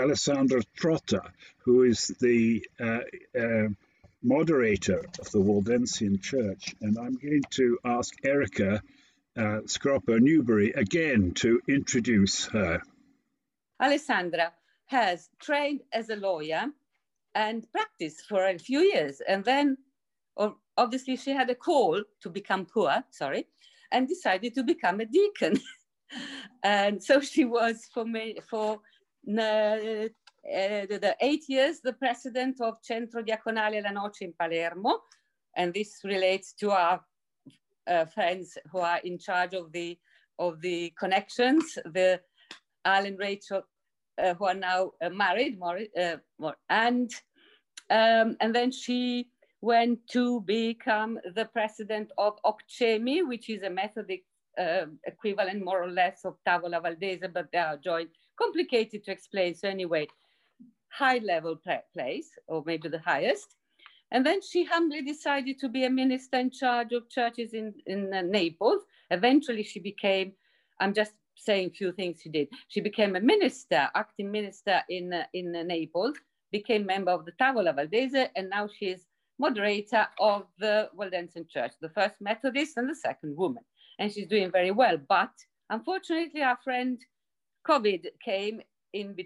Alessandra Trotta, who is the uh, uh, moderator of the Waldensian Church. And I'm going to ask Erica uh, Scroppo Newbury again to introduce her. Alessandra has trained as a lawyer and practiced for a few years. And then obviously she had a call to become poor, sorry, and decided to become a deacon. and so she was for me for uh, the eight years the president of Centro Diaconale La Noce in Palermo, and this relates to our uh, friends who are in charge of the of the connections, the Alan Rachel, uh, who are now uh, married, and um, and then she went to become the president of OPCEMI, which is a Methodist uh, equivalent more or less of Tavola Valdese, but they are joined. Complicated to explain. So anyway, high level place, or maybe the highest. And then she humbly decided to be a minister in charge of churches in, in uh, Naples. Eventually she became, I'm just saying a few things she did. She became a minister, acting minister in, uh, in uh, Naples, became member of the Tavola Valdese, and now she is moderator of the Waldensian Church, the first Methodist and the second woman and she's doing very well. But unfortunately, our friend COVID came in,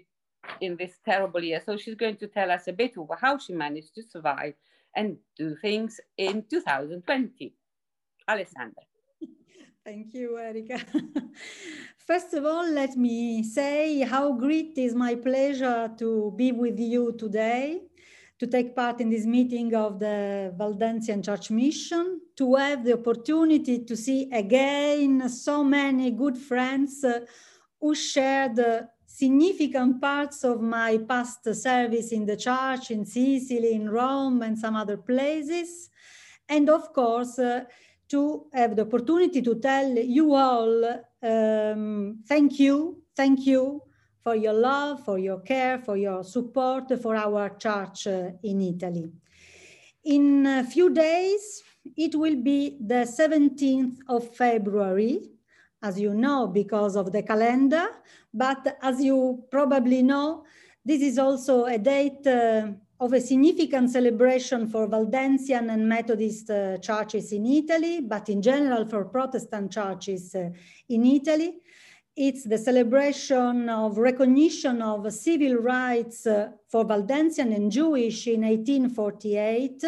in this terrible year. So she's going to tell us a bit of how she managed to survive and do things in 2020. Alessandra. Thank you, Erica. First of all, let me say how great is my pleasure to be with you today to take part in this meeting of the Waldensian Church Mission, to have the opportunity to see again so many good friends uh, who shared significant parts of my past service in the church in Sicily, in Rome, and some other places. And of course, uh, to have the opportunity to tell you all um, thank you, thank you for your love, for your care, for your support for our church uh, in Italy. In a few days, it will be the 17th of February, as you know, because of the calendar. But as you probably know, this is also a date uh, of a significant celebration for Waldensian and Methodist uh, churches in Italy, but in general for Protestant churches uh, in Italy it's the celebration of recognition of civil rights uh, for Waldensian and Jewish in 1848,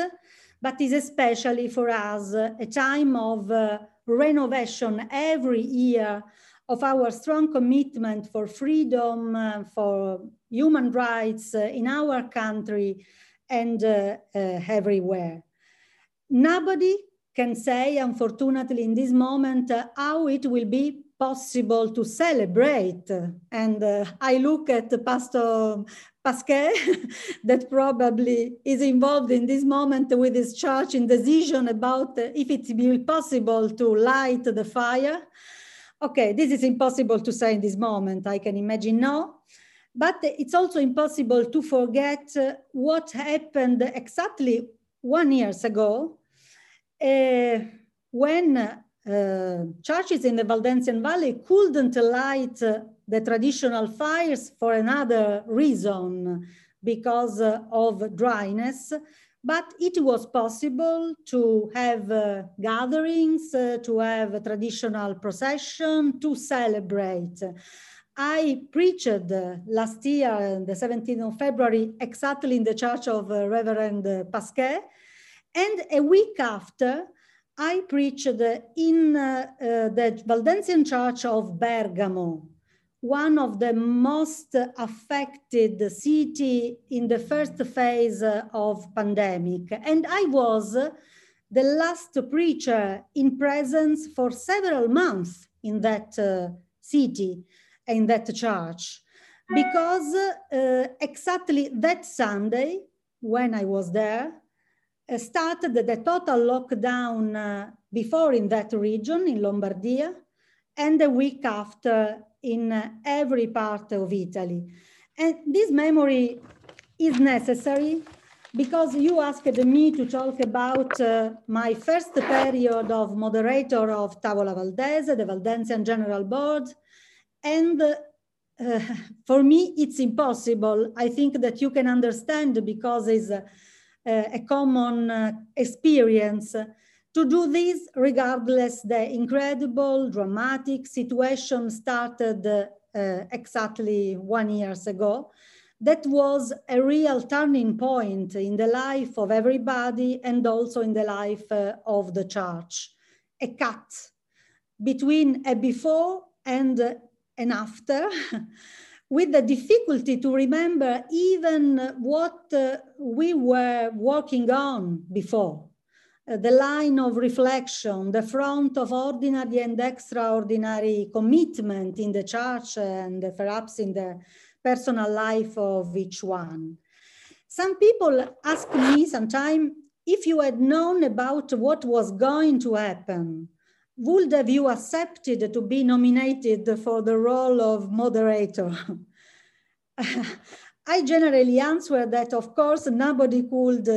but is especially for us a time of uh, renovation every year of our strong commitment for freedom, uh, for human rights uh, in our country and uh, uh, everywhere. Nobody can say, unfortunately, in this moment, how it will be possible to celebrate. And uh, I look at Pastor Pasquet, that probably is involved in this moment with his church in decision about uh, if it will possible to light the fire. Okay, this is impossible to say in this moment. I can imagine no. But it's also impossible to forget uh, what happened exactly one years ago uh, when uh, churches in the Waldensian Valley couldn't light uh, the traditional fires for another reason because uh, of dryness, but it was possible to have uh, gatherings, uh, to have a traditional procession, to celebrate. I preached last year, on the 17th of February, exactly in the church of Reverend Pasquet, and a week after, I preached in uh, uh, the Waldensian Church of Bergamo, one of the most affected city in the first phase of pandemic. And I was the last preacher in presence for several months in that uh, city, in that church, because uh, exactly that Sunday, when I was there, started the total lockdown uh, before in that region, in Lombardia, and a week after in uh, every part of Italy. And this memory is necessary because you asked me to talk about uh, my first period of moderator of Tavola Valdese, the Waldensian General Board, and uh, for me, it's impossible. I think that you can understand because it's a, a common uh, experience to do this regardless the incredible dramatic situation started uh, exactly one years ago. That was a real turning point in the life of everybody and also in the life uh, of the church. A cut between a before and an after with the difficulty to remember even what uh, we were working on before uh, the line of reflection, the front of ordinary and extraordinary commitment in the church and perhaps in the personal life of each one. Some people ask me sometimes if you had known about what was going to happen, would have you accepted to be nominated for the role of moderator? I generally answer that, of course, nobody could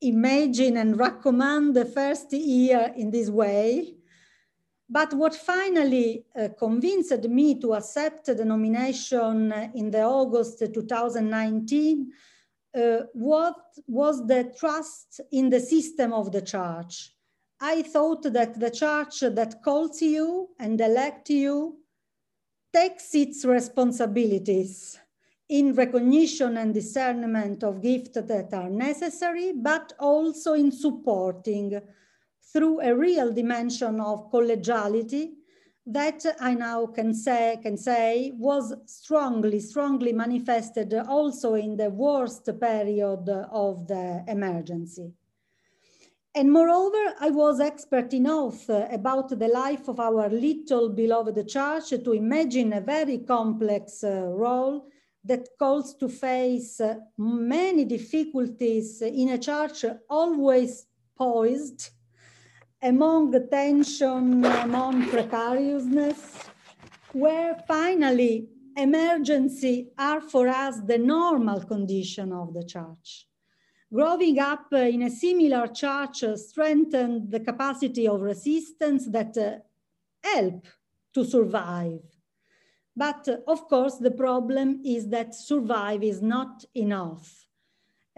imagine and recommend the first year in this way. But what finally uh, convinced me to accept the nomination in the August 2019 uh, what was the trust in the system of the church. I thought that the church that calls you and elects you takes its responsibilities in recognition and discernment of gifts that are necessary, but also in supporting through a real dimension of collegiality that I now can say, can say was strongly, strongly manifested also in the worst period of the emergency. And moreover, I was expert enough about the life of our little beloved church to imagine a very complex uh, role that calls to face uh, many difficulties in a church always poised among tension, among precariousness, where finally emergency are for us the normal condition of the church. Growing up in a similar church strengthened the capacity of resistance that uh, help to survive but uh, of course, the problem is that survive is not enough.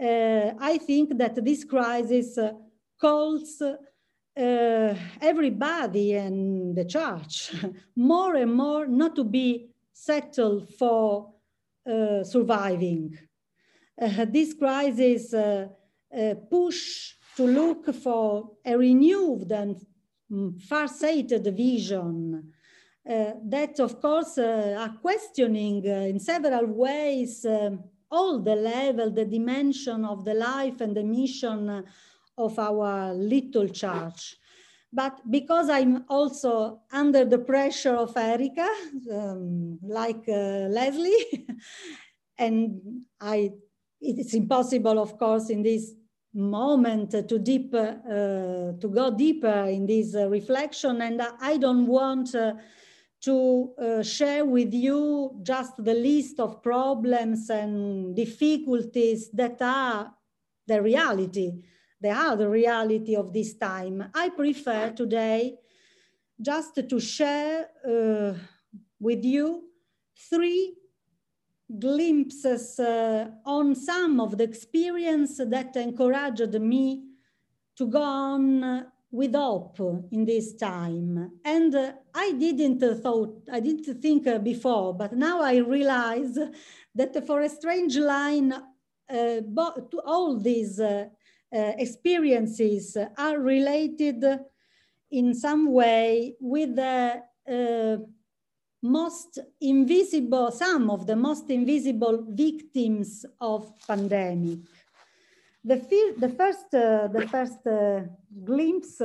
Uh, I think that this crisis uh, calls uh, everybody and the church more and more not to be settled for uh, surviving. Uh, this crisis push to look for a renewed and mm, far-sighted vision uh, that of course uh, are questioning uh, in several ways um, all the level, the dimension of the life and the mission of our little church. But because I'm also under the pressure of Erica, um, like uh, Leslie, and I, it's impossible, of course, in this moment to deep, uh, to go deeper in this uh, reflection. And I don't want to uh, share with you just the list of problems and difficulties that are the reality. They are the reality of this time. I prefer today just to share uh, with you three glimpses uh, on some of the experience that encouraged me to go on with hope in this time. And uh, I didn't uh, thought, I didn't think uh, before, but now I realize that for a strange line, uh, all these uh, uh, experiences are related in some way with the most invisible, some of the most invisible victims of pandemic. The, the first, uh, the first uh, glimpse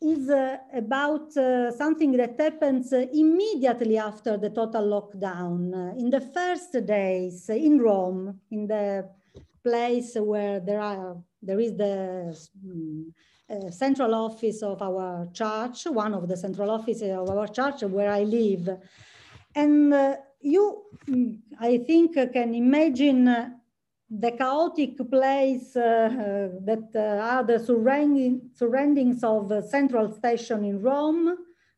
is uh, about uh, something that happens uh, immediately after the total lockdown. Uh, in the first days in Rome, in the place where there are there is the central office of our church, one of the central offices of our church where I live, and you, mm, I think, can imagine the chaotic place uh, uh, that uh, are the surrounding, surroundings of Central Station in Rome,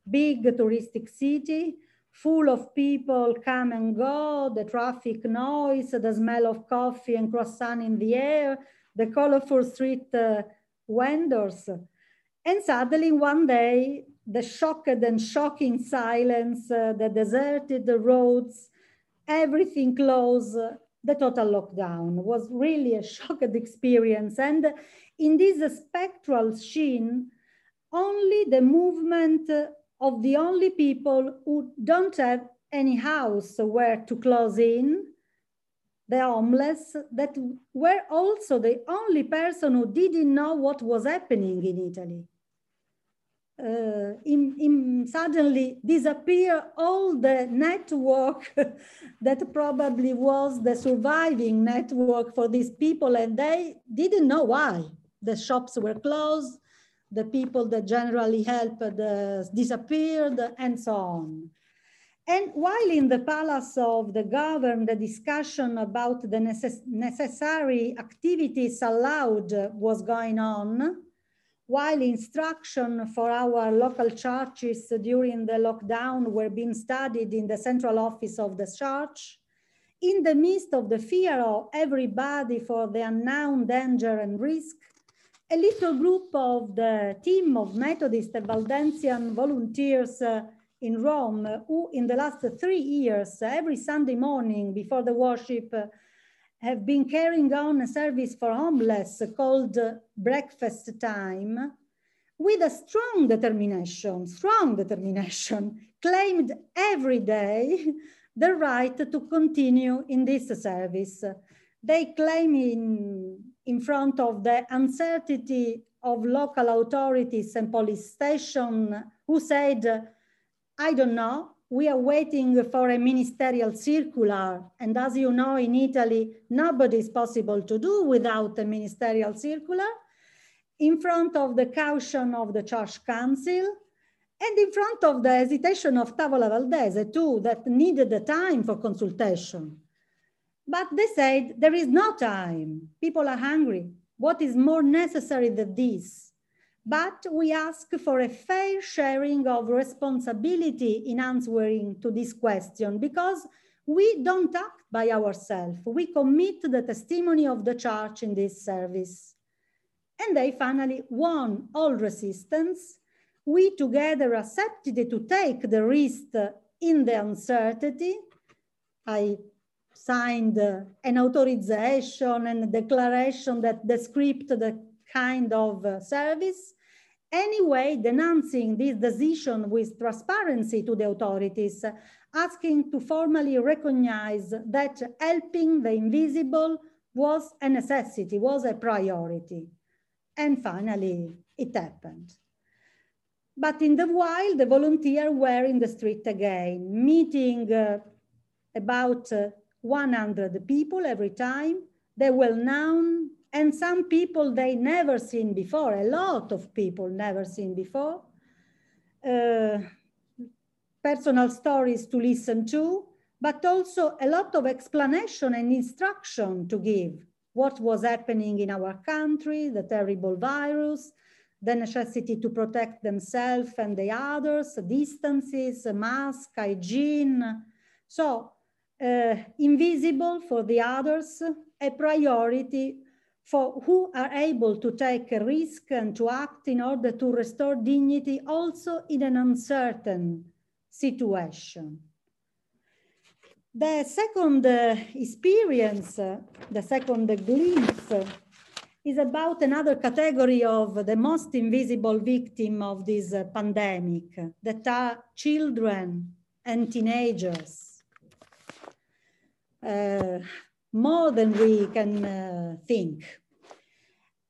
big touristic city, full of people come and go, the traffic noise, the smell of coffee and croissant in the air, the colorful street uh, vendors. And suddenly one day, the shocked and shocking silence, uh, the deserted roads, everything closed, the total lockdown was really a shocked experience. And in this spectral scene, only the movement of the only people who don't have any house where to close in, the homeless, that were also the only person who didn't know what was happening in Italy. Uh, in, in suddenly disappear all the network that probably was the surviving network for these people and they didn't know why. The shops were closed, the people that generally helped uh, disappeared and so on. And while in the palace of the governor, the discussion about the necess necessary activities allowed was going on, while instruction for our local churches during the lockdown were being studied in the central office of the church, in the midst of the fear of everybody for the unknown danger and risk, a little group of the team of Methodist and Waldensian volunteers uh, in Rome, uh, who in the last three years, uh, every Sunday morning before the worship, uh, have been carrying on a service for homeless called uh, Breakfast Time, with a strong determination, strong determination, claimed every day the right to continue in this service. They claim in in front of the uncertainty of local authorities and police station who said, I don't know, we are waiting for a ministerial circular. And as you know, in Italy, nobody is possible to do without a ministerial circular in front of the caution of the church council and in front of the hesitation of Tavola Valdese too, that needed the time for consultation. But they said, there is no time. People are hungry. What is more necessary than this? But we ask for a fair sharing of responsibility in answering to this question because we don't act by ourselves. We commit the testimony of the church in this service. And they finally won all resistance. We together accepted to take the risk in the uncertainty. I signed an authorization and a declaration that described the kind of service. Anyway, denouncing this decision with transparency to the authorities, asking to formally recognize that helping the invisible was a necessity, was a priority. And finally, it happened. But in the while, the volunteers were in the street again, meeting uh, about uh, 100 people every time. They well known, and some people they never seen before, a lot of people never seen before. Uh, personal stories to listen to, but also a lot of explanation and instruction to give what was happening in our country, the terrible virus, the necessity to protect themselves and the others, distances, mask, hygiene. So uh, invisible for the others, a priority for who are able to take a risk and to act in order to restore dignity also in an uncertain situation. The second uh, experience, uh, the second glimpse uh, is about another category of the most invisible victim of this uh, pandemic, that are children and teenagers uh, more than we can uh, think.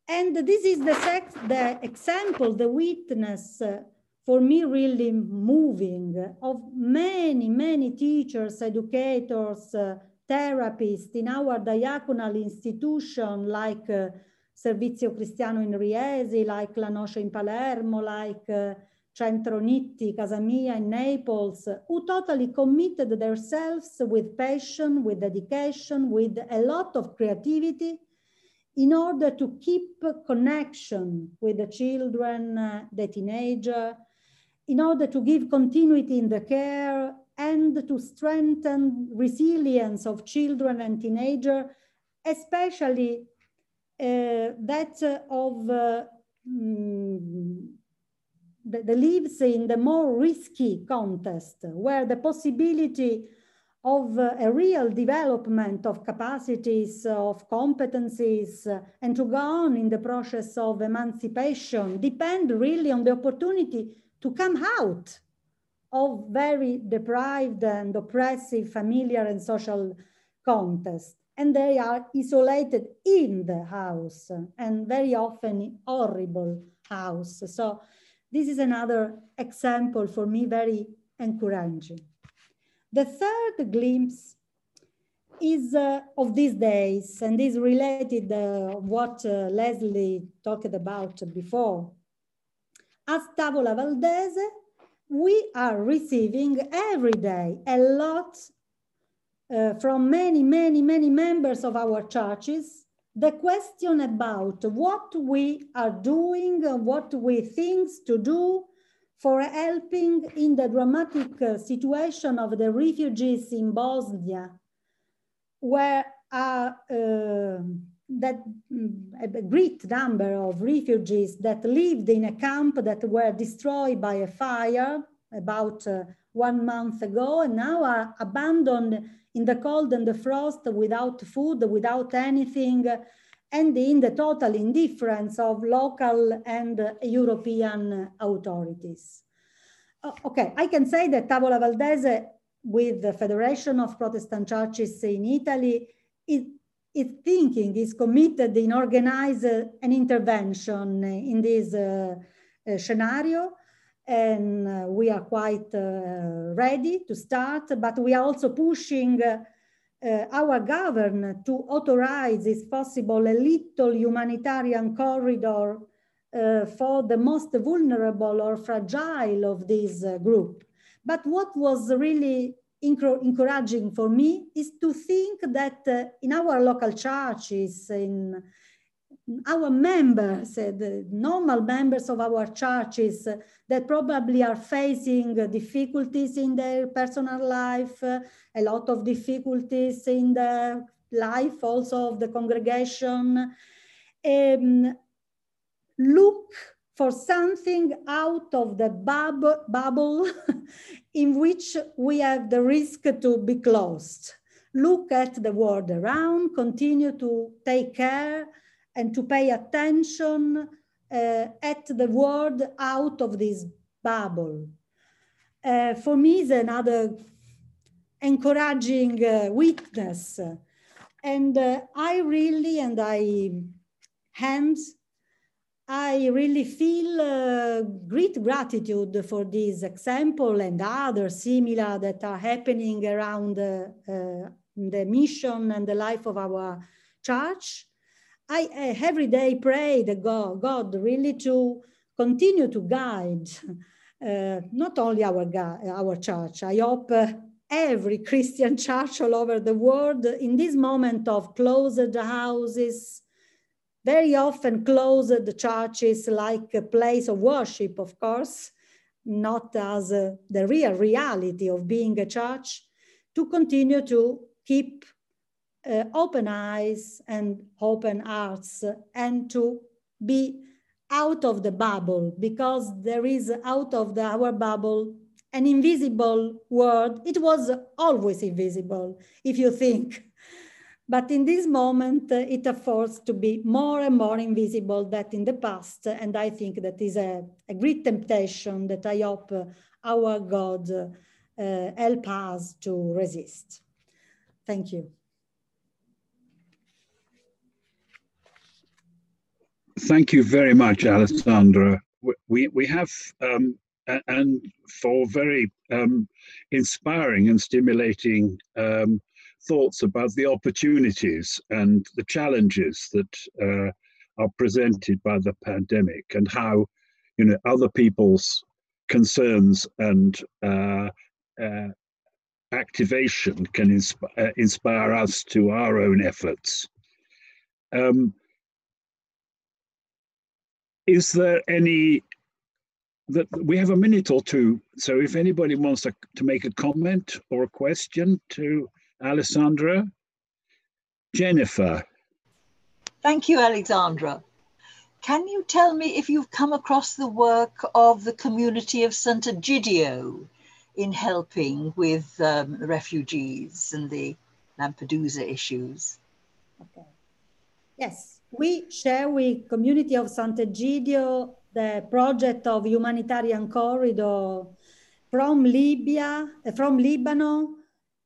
And this is the, sex, the example, the witness uh, for me really moving of many, many teachers, educators, uh, therapists in our diaconal institution like uh, Servizio Cristiano in Riesi, like La Noce in Palermo, like uh, Centro Nitti, Casa Mia in Naples, who totally committed themselves with passion, with dedication, with a lot of creativity in order to keep connection with the children, the teenager, in order to give continuity in the care, and to strengthen resilience of children and teenagers, especially uh, that of uh, mm, the lives in the more risky context, where the possibility of uh, a real development of capacities, of competencies, uh, and to go on in the process of emancipation depend really on the opportunity to come out of very deprived and oppressive familiar and social context. And they are isolated in the house and very often horrible house. So this is another example for me very encouraging. The third glimpse is uh, of these days and is related uh, what uh, Leslie talked about before. As Tavola Valdese, we are receiving every day a lot uh, from many, many, many members of our churches the question about what we are doing, what we think to do for helping in the dramatic uh, situation of the refugees in Bosnia, where uh, uh, that mm, a great number of refugees that lived in a camp that were destroyed by a fire about uh, one month ago and now are abandoned in the cold and the frost without food, without anything, and in the total indifference of local and European authorities. okay, I can say that Tavola Valdese with the Federation of Protestant Churches in Italy is, is thinking, is committed in organize an intervention in this uh, uh, scenario and uh, we are quite uh, ready to start, but we are also pushing uh, our government to authorize, if possible, a little humanitarian corridor uh, for the most vulnerable or fragile of this uh, group. But what was really encouraging for me is to think that uh, in our local churches, in our members, uh, the normal members of our churches uh, that probably are facing difficulties in their personal life, uh, a lot of difficulties in the life also of the congregation. Um, look for something out of the bub bubble in which we have the risk to be closed. Look at the world around, continue to take care and to pay attention uh, at the world out of this bubble. Uh, for me, is another encouraging uh, witness. And uh, I really, and I, hands, I really feel uh, great gratitude for this example and other similar that are happening around uh, the mission and the life of our church. I, every day pray the God, God really to continue to guide uh, not only our, our church, I hope uh, every Christian church all over the world in this moment of closed houses, very often closed churches like a place of worship, of course, not as uh, the real reality of being a church, to continue to keep uh, open eyes and open hearts and to be out of the bubble because there is out of the, our bubble an invisible world. It was always invisible, if you think. But in this moment, uh, it affords to be more and more invisible than in the past. And I think that is a, a great temptation that I hope uh, our God uh, help us to resist. Thank you. Thank you very much, Alessandra. We, we have, um, and for very um, inspiring and stimulating um, thoughts about the opportunities and the challenges that uh, are presented by the pandemic and how, you know, other people's concerns and uh, uh, activation can insp uh, inspire us to our own efforts. Um, is there any that we have a minute or two. So if anybody wants to, to make a comment or a question to Alessandra, Jennifer. Thank you, Alexandra. Can you tell me if you've come across the work of the community of Sant'Egidio in helping with um, refugees and the Lampedusa issues? Okay. Yes, we share with community of Sant'Egidio the project of humanitarian corridor from Libya, uh, from Lebanon,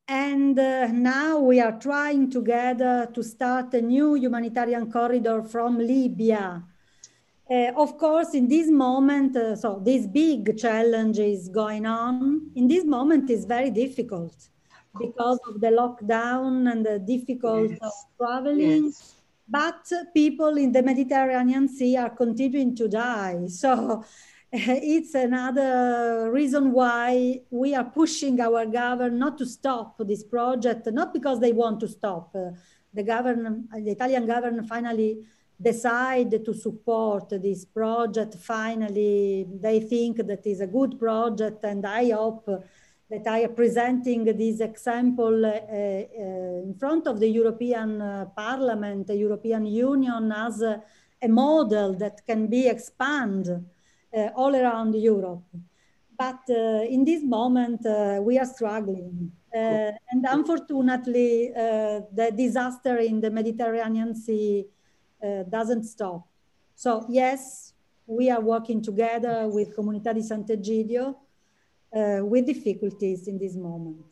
and uh, now we are trying together to start a new humanitarian corridor from Libya. Uh, of course, in this moment, uh, so this big challenge is going on. In this moment, is very difficult because of the lockdown and the difficult yes. traveling. Yes but people in the Mediterranean Sea are continuing to die. So it's another reason why we are pushing our government not to stop this project, not because they want to stop. The government, the Italian government finally decided to support this project. Finally, they think that is a good project and I hope that I am presenting this example uh, uh, in front of the European uh, Parliament, the European Union as a, a model that can be expanded all around Europe. But in this moment, we are struggling. and unfortunately, the disaster in the Mediterranean Sea doesn't stop. So yes, we are working together with Comunità di Sant'Egidio uh, with difficulties in this moment.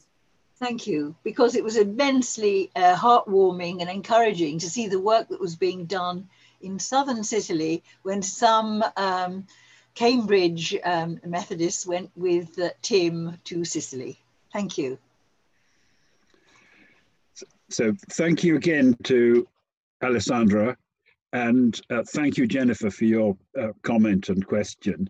Thank you, because it was immensely uh, heartwarming and encouraging to see the work that was being done in southern Sicily when some um, Cambridge um, Methodists went with uh, Tim to Sicily. Thank you. So thank you again to Alessandra and uh, thank you, Jennifer, for your uh, comment and question.